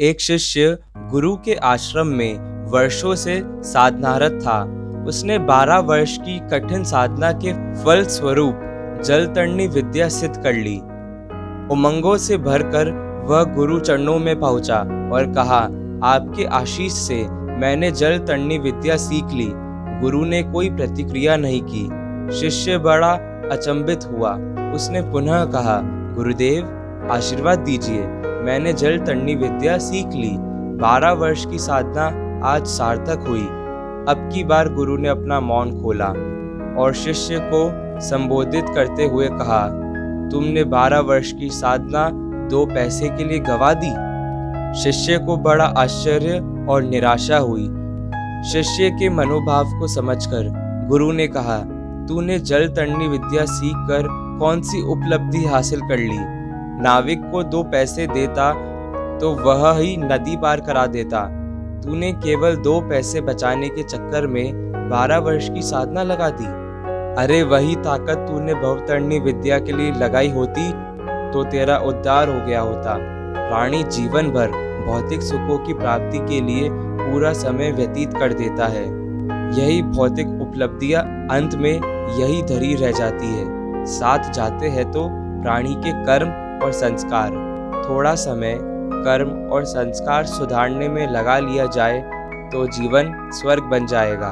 एक शिष्य गुरु के आश्रम में वर्षों से साधनारत था। उसने बारह वर्ष की कठिन साधना के फल स्वरूप जल तड़नी विद्या सिद्ध कर ली। उमंगों से भरकर वह गुरु चरणों में पहुँचा और कहा, आपके आशीष से मैंने जल तड़नी विद्या सीख ली। गुरु ने कोई प्रतिक्रिया नहीं की। शिष्य बड़ा अचंभित हुआ। उसने पुनः कहा, गुरुदेव, आशीर्वाद दीजिए। मैंने जल तड़नी विद्या सीख ली। बारह वर्ष की साधना आज सार्थक हुई। अब की बार गुरु ने अपना मौन खोला और शिष्य को संबोधित करते हुए कहा, तुमने बारह वर्ष की साधना दो पैसे के लिए गवा दी? शिष्य को बड़ा आश्चर्य और निराशा हुई। शिष्य के मनोभाव को समझकर गुरु ने कहा, तूने जल तड़नी विद्या सीख कर कौन सी उपलब्धि हासिल कर ली? नाविक को दो पैसे देता तो वह ही नदी पार करा देता। तूने केवल दो पैसे बचाने के चक्कर में बारह वर्ष की साधना लगा दी। अरे, वही ताकत तूने भवतरणी विद्या के लिए लगाई होती तो तेरा उद्धार हो गया होता। प्राणी जीवन भर भौतिक सुखों की प्राप्ति के लिए पूरा समय व्यतीत कर देता है। यही भौतिक उपलब्धियाँ अंत में यही धरी रह जाती है। साथ जाते हैं तो प्राणी के कर्म और संस्कार। थोड़ा समय कर्म और संस्कार सुधारने में लगा लिया जाए तो जीवन स्वर्ग बन जाएगा।